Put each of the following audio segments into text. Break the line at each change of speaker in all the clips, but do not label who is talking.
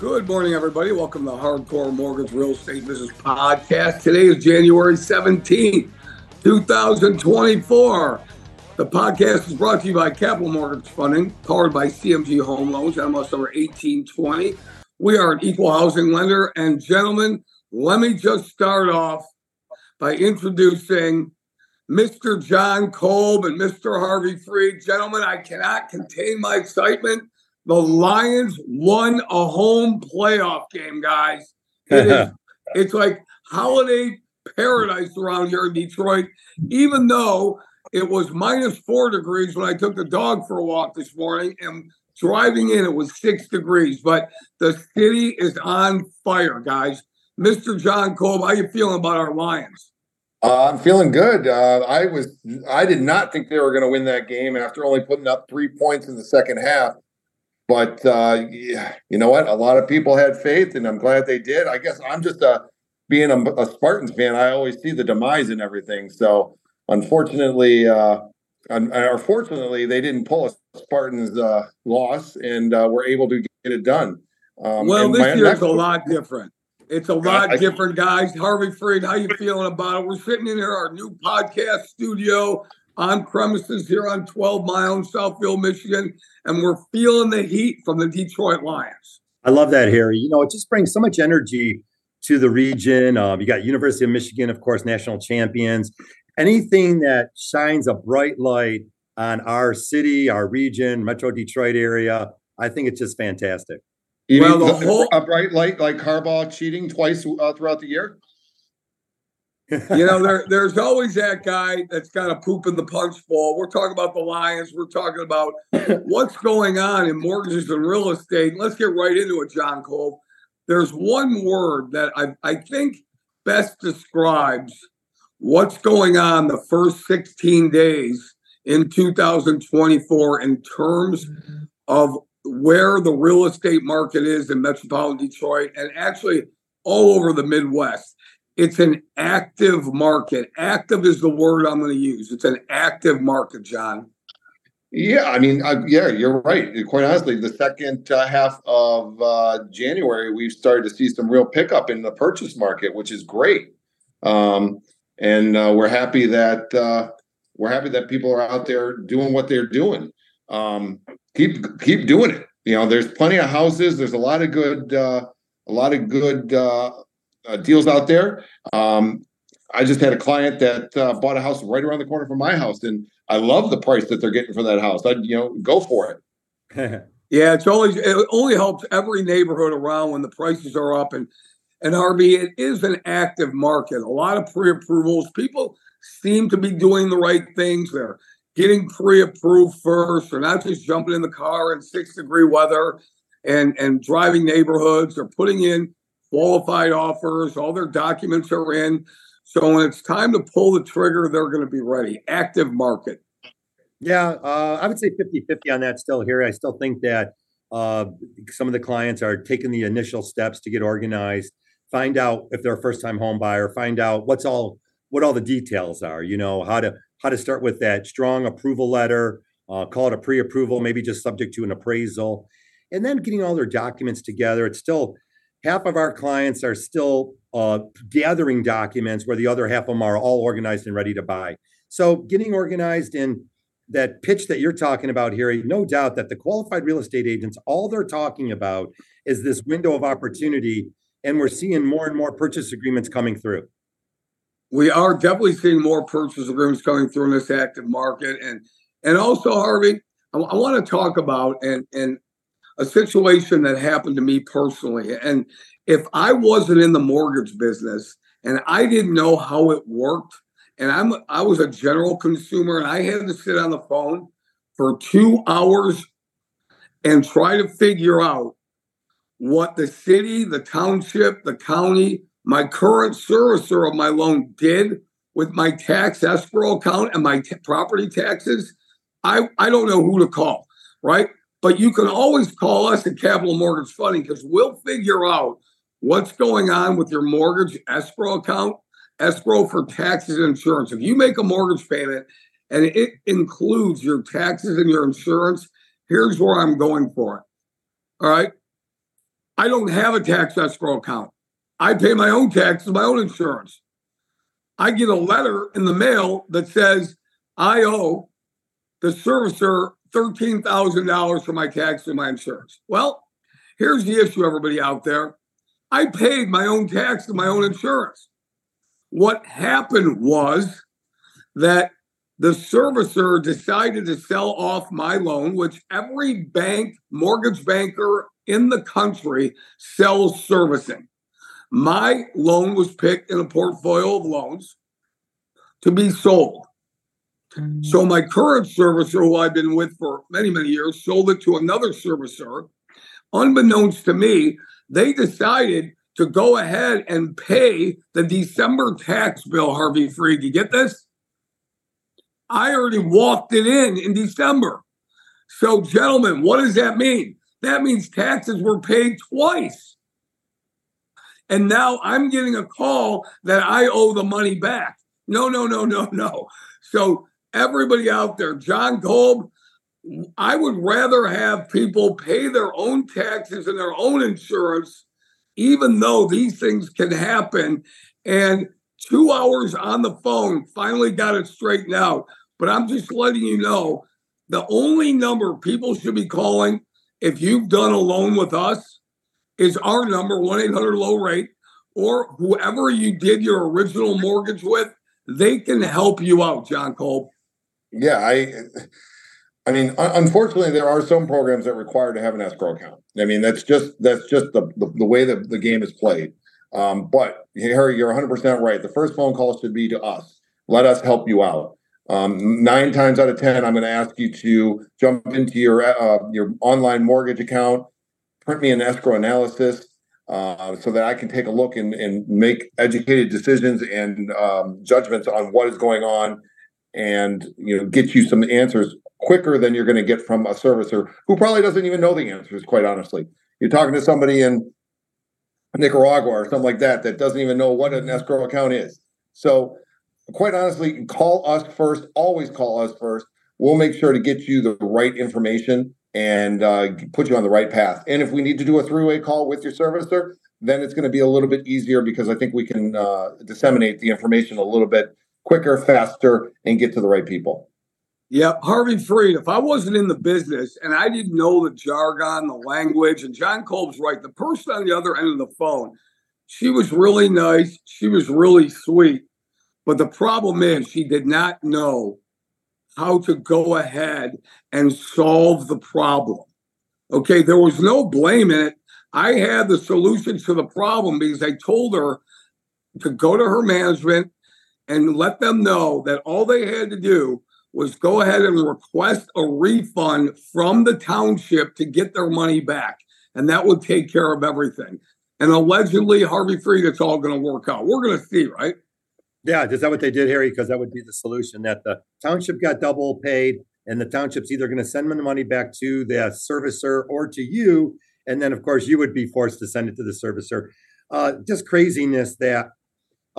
Good morning, everybody. Welcome to the Hardcore Mortgage Real Estate Business Podcast. Today is January 17th, 2024. The podcast is brought to you by Capital Mortgage Funding, powered by CMG Home Loans, MLS number 1820. We are an equal housing lender. And, gentlemen, let me just start off by introducing Mr. John Kolb and Mr. Harvey Freed. Gentlemen, I cannot contain my excitement the Lions won a home playoff game, guys. It is, it's like holiday paradise around here in Detroit, even though it was minus four degrees when I took the dog for a walk this morning. And driving in, it was six degrees. But the city is on fire, guys. Mr. John Kolb, how you feeling about our Lions?
Uh, I'm feeling good. Uh, I was I did not think they were going to win that game after only putting up three points in the second half. But uh, you know what? A lot of people had faith, and I'm glad they did. I guess I'm just a being a, a Spartans fan. I always see the demise in everything. So unfortunately, uh, or fortunately, they didn't pull a Spartans uh, loss, and uh, were able to get it done.
Um, well, this year is a lot different. It's a lot I, different, guys. Harvey Freed, how you feeling about it? We're sitting in here, our new podcast studio on premises here on 12 Mile in Southfield, Michigan, and we're feeling the heat from the Detroit Lions.
I love that, Harry. You know, it just brings so much energy to the region. Um, you got University of Michigan, of course, national champions. Anything that shines a bright light on our city, our region, Metro Detroit area, I think it's just fantastic.
You well, the whole a bright light like Harbaugh cheating twice uh, throughout the year
you know, there, there's always that guy that's kind of pooping the punch bowl. We're talking about the Lions. We're talking about what's going on in mortgages and real estate. Let's get right into it, John Kolb. There's one word that I, I think best describes what's going on the first 16 days in 2024 in terms mm-hmm. of where the real estate market is in metropolitan Detroit and actually all over the Midwest it's an active market. Active is the word I'm going to use. It's an active market, John.
Yeah, I mean, uh, yeah, you're right. Quite honestly, the second uh, half of uh, January, we've started to see some real pickup in the purchase market, which is great. Um, and uh, we're happy that uh, we're happy that people are out there doing what they're doing. Um, keep keep doing it. You know, there's plenty of houses. There's a lot of good uh, a lot of good uh, deals out there. Um, I just had a client that uh, bought a house right around the corner from my house, and I love the price that they're getting for that house. I, you know, go for it.
yeah, it's always it only helps every neighborhood around when the prices are up, and and Harvey, it is an active market. A lot of pre-approvals. People seem to be doing the right things. They're getting pre-approved first. They're not just jumping in the car in six degree weather and and driving neighborhoods. They're putting in qualified offers, all their documents are in. So when it's time to pull the trigger, they're going to be ready. Active market.
Yeah, uh, I would say 50 50 on that still here. I still think that uh, some of the clients are taking the initial steps to get organized, find out if they're a first time home buyer, find out what's all what all the details are, you know, how to how to start with that strong approval letter, uh, call it a pre-approval, maybe just subject to an appraisal, and then getting all their documents together. It's still half of our clients are still uh, gathering documents where the other half of them are all organized and ready to buy. So getting organized in that pitch that you're talking about here, no doubt that the qualified real estate agents, all they're talking about is this window of opportunity. And we're seeing more and more purchase agreements coming through.
We are definitely seeing more purchase agreements coming through in this active market. And and also, Harvey, I, I want to talk about and and a situation that happened to me personally. And if I wasn't in the mortgage business and I didn't know how it worked, and I'm I was a general consumer and I had to sit on the phone for two hours and try to figure out what the city, the township, the county, my current servicer of my loan did with my tax escrow account and my t- property taxes, I, I don't know who to call, right? But you can always call us at Capital Mortgage Funding because we'll figure out what's going on with your mortgage escrow account, escrow for taxes and insurance. If you make a mortgage payment and it includes your taxes and your insurance, here's where I'm going for it. All right. I don't have a tax escrow account. I pay my own taxes, my own insurance. I get a letter in the mail that says I owe the servicer $13,000 for my tax and my insurance. Well, here's the issue, everybody out there. I paid my own tax and my own insurance. What happened was that the servicer decided to sell off my loan, which every bank, mortgage banker in the country sells servicing. My loan was picked in a portfolio of loans to be sold. So mm. my current servicer, who I've been with for many, many years, sold it to another servicer. Unbeknownst to me, they decided to go ahead and pay the December tax bill, Harvey Freed. You get this? I already walked it in in December. So, gentlemen, what does that mean? That means taxes were paid twice. And now I'm getting a call that I owe the money back. No, no, no, no, no. So, everybody out there, John Kolb, I would rather have people pay their own taxes and their own insurance, even though these things can happen. And two hours on the phone finally got it straightened out. But I'm just letting you know the only number people should be calling if you've done a loan with us is our number 1-800 low rate or whoever you did your original mortgage with they can help you out john kolb
yeah i i mean unfortunately there are some programs that require to have an escrow account. I mean that's just that's just the the, the way that the game is played. Um, but harry you're 100% right. The first phone call should be to us. Let us help you out. Um, nine times out of ten, I'm going to ask you to jump into your uh, your online mortgage account, print me an escrow analysis, uh, so that I can take a look and, and make educated decisions and um, judgments on what is going on, and you know get you some answers quicker than you're going to get from a servicer who probably doesn't even know the answers. Quite honestly, you're talking to somebody in Nicaragua or something like that that doesn't even know what an escrow account is. So quite honestly, call us first. Always call us first. We'll make sure to get you the right information and uh, put you on the right path. And if we need to do a three-way call with your servicer, then it's going to be a little bit easier because I think we can uh, disseminate the information a little bit quicker, faster, and get to the right people.
Yeah, Harvey Freed. If I wasn't in the business and I didn't know the jargon, the language, and John Kolb's right, the person on the other end of the phone, she was really nice. She was really sweet. But the problem is, she did not know how to go ahead and solve the problem. Okay, there was no blame in it. I had the solution to the problem because I told her to go to her management and let them know that all they had to do was go ahead and request a refund from the township to get their money back. And that would take care of everything. And allegedly, Harvey Freed, it's all going to work out. We're going to see, right?
Yeah, is that what they did, Harry? Because that would be the solution that the township got double paid, and the township's either going to send them the money back to the servicer or to you, and then of course you would be forced to send it to the servicer. Uh, just craziness that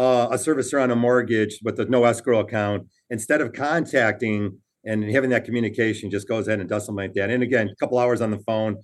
uh, a servicer on a mortgage with a no escrow account, instead of contacting and having that communication, just goes ahead and does something like that. And again, a couple hours on the phone,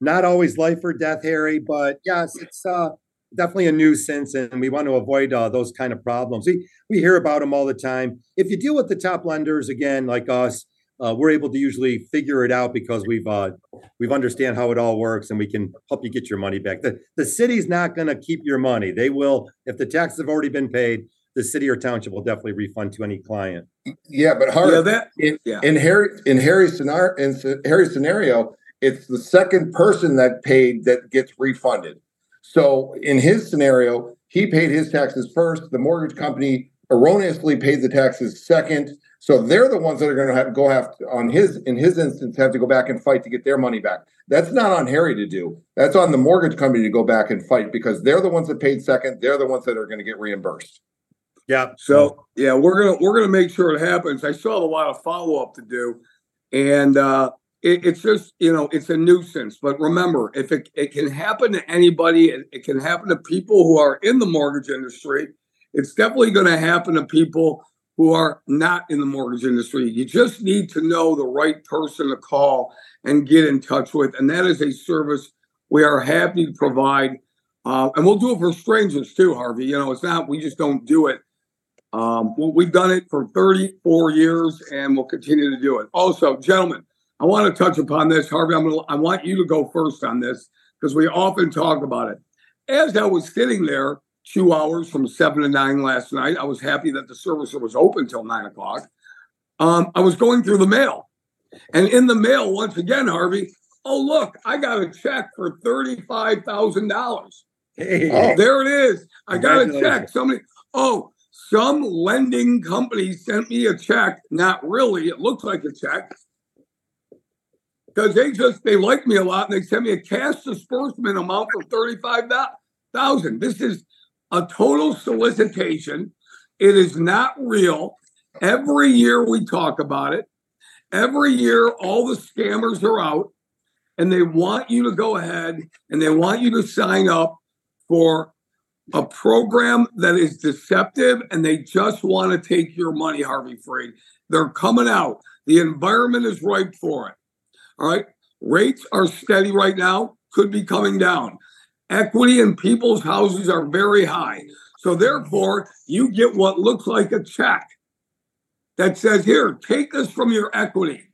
not always life or death, Harry, but yes, it's uh, definitely a nuisance, and we want to avoid uh, those kind of problems. We we hear about them all the time. If you deal with the top lenders again, like us, uh, we're able to usually figure it out because we've uh, we've understand how it all works, and we can help you get your money back. the The city's not going to keep your money. They will, if the taxes have already been paid. The city or township will definitely refund to any client.
Yeah, but Harvey, yeah, that, in, yeah. in Harry in Harry's scenario, in Harry's scenario, it's the second person that paid that gets refunded. So in his scenario, he paid his taxes first. The mortgage company erroneously paid the taxes second. So they're the ones that are going to have to go have to, on his in his instance have to go back and fight to get their money back. That's not on Harry to do. That's on the mortgage company to go back and fight because they're the ones that paid second. They're the ones that are going to get reimbursed.
Yeah. So yeah, we're gonna we're gonna make sure it happens. I still have a lot of follow up to do, and uh, it, it's just you know it's a nuisance but remember if it, it can happen to anybody it, it can happen to people who are in the mortgage industry it's definitely going to happen to people who are not in the mortgage industry you just need to know the right person to call and get in touch with and that is a service We are happy to provide, uh, and we'll do it for strangers too, Harvey. You know, it's not we just don't do it. Um, we've done it for 34 years, and we'll continue to do it. Also, gentlemen, I want to touch upon this, Harvey. I'm gonna, I want you to go first on this because we often talk about it. As I was sitting there two hours from seven to nine last night, I was happy that the service was open till nine o'clock. Um, I was going through the mail, and in the mail, once again, Harvey, oh look, I got a check for thirty-five thousand dollars. Hey, oh, there it is. I got a check. Somebody, oh, some lending company sent me a check. Not really. It looks like a check because they just they like me a lot and they sent me a cash disbursement amount for thirty-five thousand. This is a total solicitation. It is not real. Every year we talk about it. Every year, all the scammers are out and they want you to go ahead and they want you to sign up for a program that is deceptive and they just want to take your money, Harvey Freed. They're coming out. The environment is ripe for it. All right. Rates are steady right now, could be coming down. Equity in people's houses are very high. So, therefore, you get what looks like a check that says, Here, take this from your equity.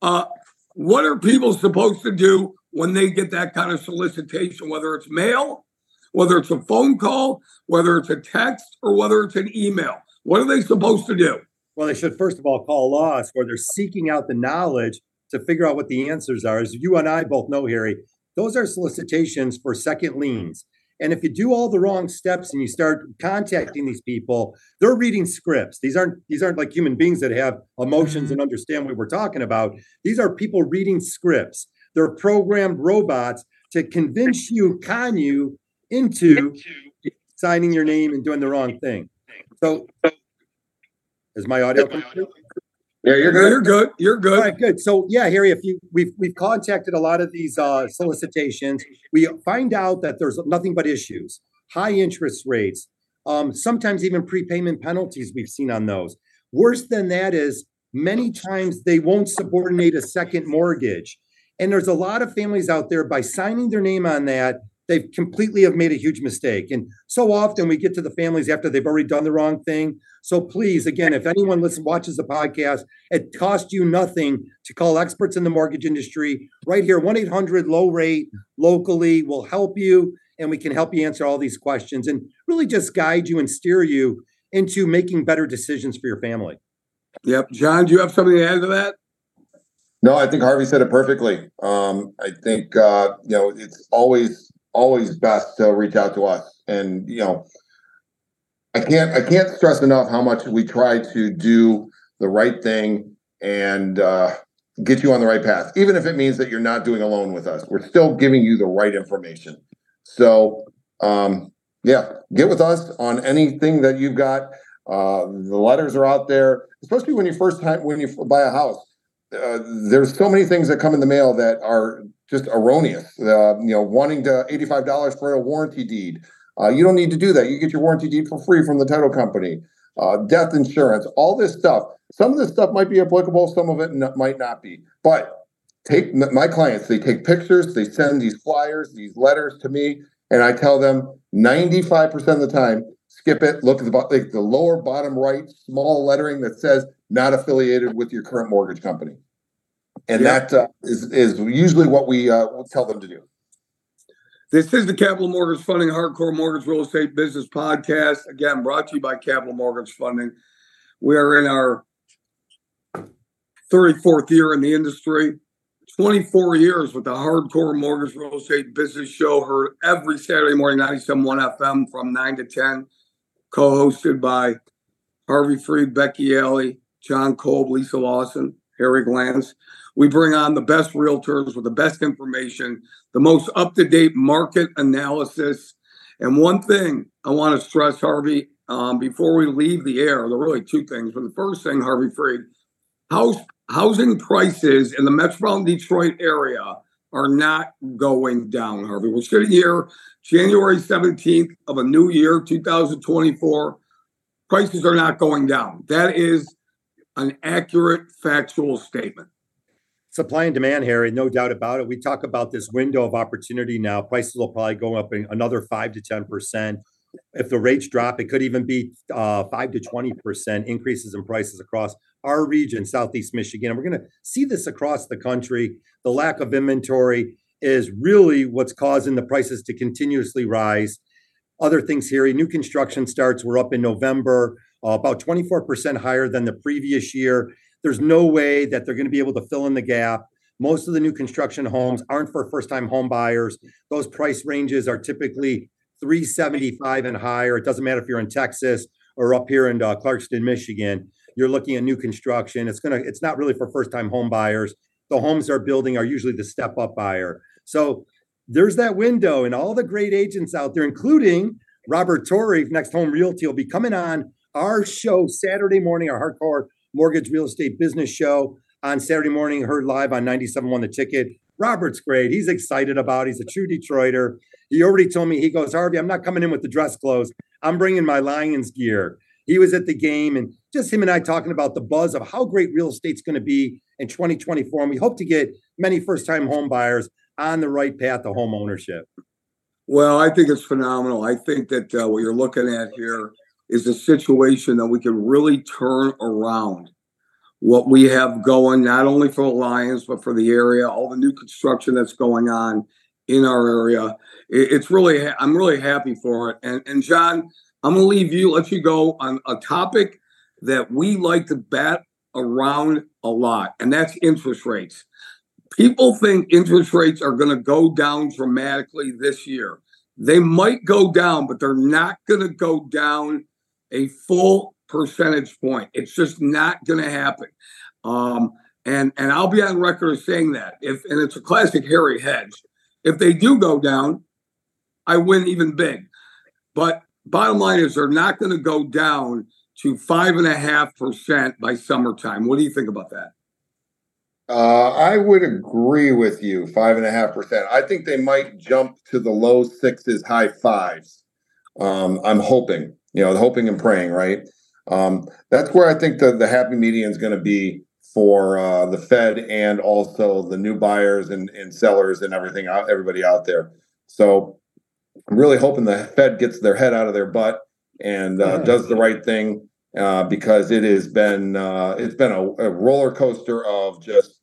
Uh, what are people supposed to do when they get that kind of solicitation, whether it's mail, whether it's a phone call, whether it's a text, or whether it's an email? What are they supposed to do?
Well, they should first of all call us where they're seeking out the knowledge to figure out what the answers are. As you and I both know, Harry, those are solicitations for second liens. And if you do all the wrong steps and you start contacting these people, they're reading scripts. These aren't these aren't like human beings that have emotions mm-hmm. and understand what we're talking about. These are people reading scripts. They're programmed robots to convince you, con you into signing your name and doing the wrong thing. So is my audio
yeah, you're good.
You're good. You're good.
All right, good. So yeah, Harry, if you we've we've contacted a lot of these uh, solicitations, we find out that there's nothing but issues, high interest rates, um, sometimes even prepayment penalties. We've seen on those. Worse than that is many times they won't subordinate a second mortgage, and there's a lot of families out there by signing their name on that they completely have made a huge mistake. And so often we get to the families after they've already done the wrong thing. So please, again, if anyone listens, watches the podcast, it costs you nothing to call experts in the mortgage industry right here. 1 800 low rate locally will help you and we can help you answer all these questions and really just guide you and steer you into making better decisions for your family.
Yep. John, do you have something to add to that?
No, I think Harvey said it perfectly. Um, I think uh, you know it's always always best to reach out to us. And you know, I can't I can't stress enough how much we try to do the right thing and uh, get you on the right path, even if it means that you're not doing a loan with us. We're still giving you the right information. So um, yeah, get with us on anything that you've got. Uh, the letters are out there, especially when you first time when you buy a house. Uh, there's so many things that come in the mail that are just erroneous. Uh, you know, wanting to eighty-five dollars for a warranty deed. Uh, you don't need to do that. You get your warranty deed for free from the title company. Uh, death insurance, all this stuff. Some of this stuff might be applicable. Some of it n- might not be. But take my clients. They take pictures. They send these flyers, these letters to me, and I tell them ninety-five percent of the time, skip it. Look at the like the lower bottom right small lettering that says not affiliated with your current mortgage company and that uh, is is usually what we uh, tell them to do.
This is the Capital Mortgage Funding Hardcore Mortgage Real Estate Business Podcast. Again, brought to you by Capital Mortgage Funding. We are in our 34th year in the industry, 24 years with the Hardcore Mortgage Real Estate Business Show, heard every Saturday morning, 97.1 FM from 9 to 10, co hosted by Harvey Freed, Becky Alley, John Kolb, Lisa Lawson, Harry Glanz. We bring on the best realtors with the best information, the most up to date market analysis. And one thing I want to stress, Harvey, um, before we leave the air, there are really two things. But the first thing, Harvey Freed, house housing prices in the metropolitan Detroit area are not going down, Harvey. We're sitting here January 17th of a new year, 2024. Prices are not going down. That is an accurate factual statement.
supply and demand, Harry, no doubt about it. We talk about this window of opportunity now. Prices will probably go up another five to ten percent. If the rates drop, it could even be uh, five to twenty percent increases in prices across our region, Southeast Michigan. And we're going to see this across the country. The lack of inventory is really what's causing the prices to continuously rise. Other things here, new construction starts were up in November, uh, about 24% higher than the previous year. There's no way that they're going to be able to fill in the gap. Most of the new construction homes aren't for first time home buyers. Those price ranges are typically 375 and higher. It doesn't matter if you're in Texas or up here in uh, Clarkston, Michigan. You're looking at new construction. It's gonna. It's not really for first time home buyers. The homes they're building are usually the step up buyer. So there's that window, and all the great agents out there, including Robert Torrey, Next Home Realty, will be coming on our show Saturday morning, our hardcore mortgage real estate business show on Saturday morning, heard live on 97.1 The Ticket. Robert's great. He's excited about it. He's a true Detroiter. He already told me, he goes, Harvey, I'm not coming in with the dress clothes. I'm bringing my Lions gear. He was at the game and just him and I talking about the buzz of how great real estate's going to be in 2024. And we hope to get many first time home buyers on the right path to home ownership.
Well, I think it's phenomenal. I think that uh, what you're looking at here is a situation that we can really turn around what we have going, not only for Lions, but for the area, all the new construction that's going on in our area. It's really, I'm really happy for it. And, and John, I'm going to leave you, let you go on a topic that we like to bat around a lot, and that's interest rates. People think interest rates are going to go down dramatically this year. They might go down, but they're not going to go down a full percentage point. It's just not going to happen. Um, and and I'll be on record of saying that. If and it's a classic Harry hedge. If they do go down, I win even big. But bottom line is they're not going to go down to five and a half percent by summertime. What do you think about that?
Uh, I would agree with you, five and a half percent. I think they might jump to the low sixes, high fives. Um, I'm hoping you know, hoping and praying, right? Um, that's where I think the, the happy median is going to be for uh, the Fed and also the new buyers and, and sellers and everything everybody out there. So I'm really hoping the Fed gets their head out of their butt and uh, does the right thing uh, because it has been uh, it's been a, a, roller coaster of just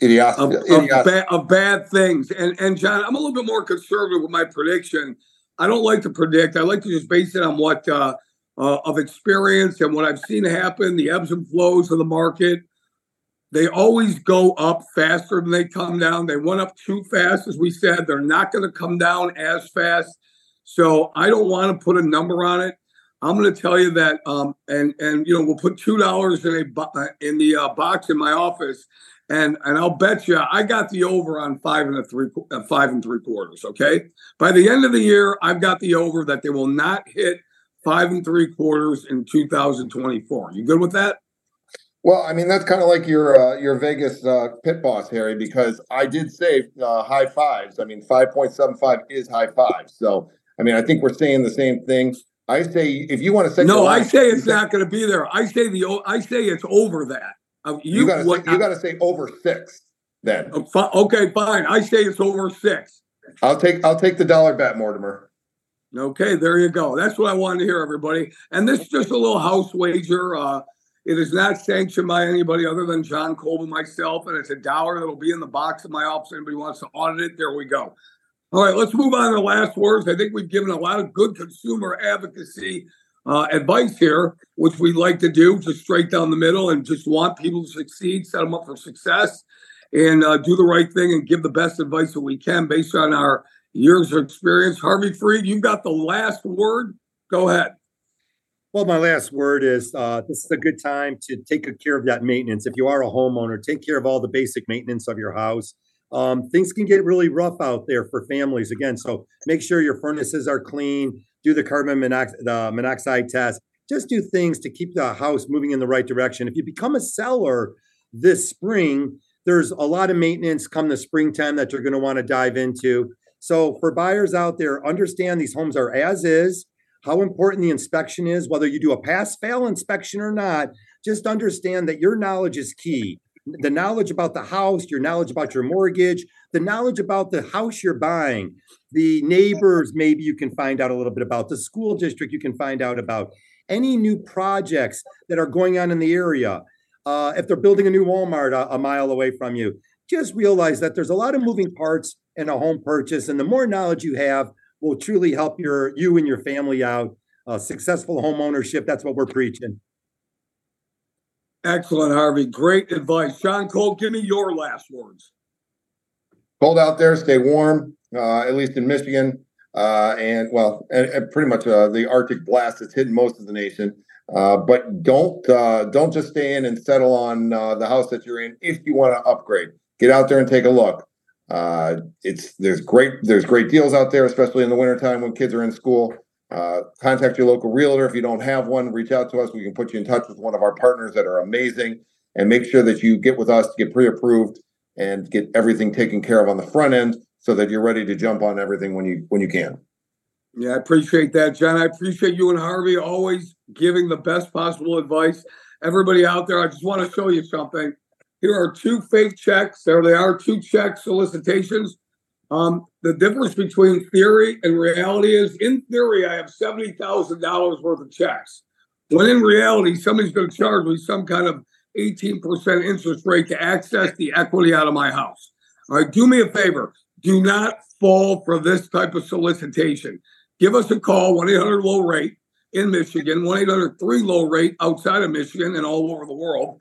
idiocy, of, of, ba- of bad things. And and John, I'm a little bit more conservative with my prediction I don't like to predict. I like to just base it on what uh, uh, of experience and what I've seen happen, the ebbs and flows of the market. They always go up faster than they come down. They went up too fast, as we said. They're not going to come down as fast. So I don't want to put a number on it. I'm going to tell you that, um, and and you know, we'll put two dollars in a uh, in the uh, box in my office, and and I'll bet you I got the over on five and a three uh, five and three quarters. Okay, by the end of the year, I've got the over that they will not hit five and three quarters in 2024. You good with that?
Well, I mean that's kind of like your uh, your Vegas uh, pit boss, Harry, because I did say uh, high fives. I mean, five point seven five is high five. So, I mean, I think we're saying the same thing. I say if you want to say
no, I say it's not going to be there. I say the I say it's over that.
Uh, you, you gotta say, you gotta say over six then.
Uh, okay, fine. I say it's over six.
I'll take I'll take the dollar bet, Mortimer.
Okay, there you go. That's what I wanted to hear, everybody. And this is just a little house wager. Uh, it is not sanctioned by anybody other than John Colby myself, and it's a dollar that'll be in the box of my office. Anybody wants to audit it, there we go. All right, let's move on to the last words. I think we've given a lot of good consumer advocacy uh, advice here, which we like to do, just straight down the middle, and just want people to succeed, set them up for success, and uh, do the right thing and give the best advice that we can based on our years of experience. Harvey Freed, you've got the last word. Go ahead.
Well, my last word is uh, this is a good time to take care of that maintenance. If you are a homeowner, take care of all the basic maintenance of your house. Um, things can get really rough out there for families again. So make sure your furnaces are clean do the carbon monoxide, the monoxide test, just do things to keep the house moving in the right direction. If you become a seller this spring, there's a lot of maintenance come the springtime that you're going to want to dive into. So for buyers out there, understand these homes are as is, how important the inspection is, whether you do a pass fail inspection or not, just understand that your knowledge is key. the knowledge about the house, your knowledge about your mortgage, the knowledge about the house you're buying, the neighbors, maybe you can find out a little bit about, the school district, you can find out about any new projects that are going on in the area. Uh, if they're building a new Walmart a, a mile away from you, just realize that there's a lot of moving parts in a home purchase, and the more knowledge you have will truly help your you and your family out. Uh, successful home ownership. That's what we're preaching.
Excellent, Harvey. Great advice. John Kolb, give me your last words.
Cold out there, stay warm, uh, at least in Michigan. Uh, and well, and, and pretty much uh, the Arctic blast has hit most of the nation. Uh, but don't uh, don't just stay in and settle on uh, the house that you're in. If you want to upgrade, get out there and take a look. Uh, it's there's great there's great deals out there, especially in the wintertime when kids are in school. Uh, contact your local realtor if you don't have one. Reach out to us. We can put you in touch with one of our partners that are amazing, and make sure that you get with us to get pre-approved and get everything taken care of on the front end, so that you're ready to jump on everything when you when you can.
Yeah, I appreciate that, John. I appreciate you and Harvey always giving the best possible advice. Everybody out there, I just want to show you something. Here are two fake checks. There they are, two check solicitations. Um, the difference between theory and reality is in theory, I have $70,000 worth of checks. When in reality, somebody's going to charge me some kind of 18% interest rate to access the equity out of my house. All right, do me a favor. Do not fall for this type of solicitation. Give us a call, 1 800 low rate in Michigan, 1 800 3 low rate outside of Michigan and all over the world.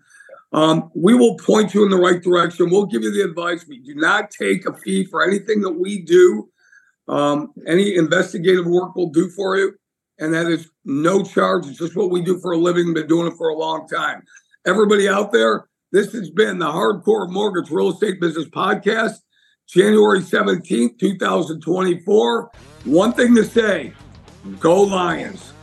Um, we will point you in the right direction. We'll give you the advice. We do not take a fee for anything that we do. Um, any investigative work we'll do for you, and that is no charge. It's just what we do for a living. Been doing it for a long time. Everybody out there, this has been the Hardcore Mortgage Real Estate Business Podcast, January 17th, 2024. One thing to say go Lions.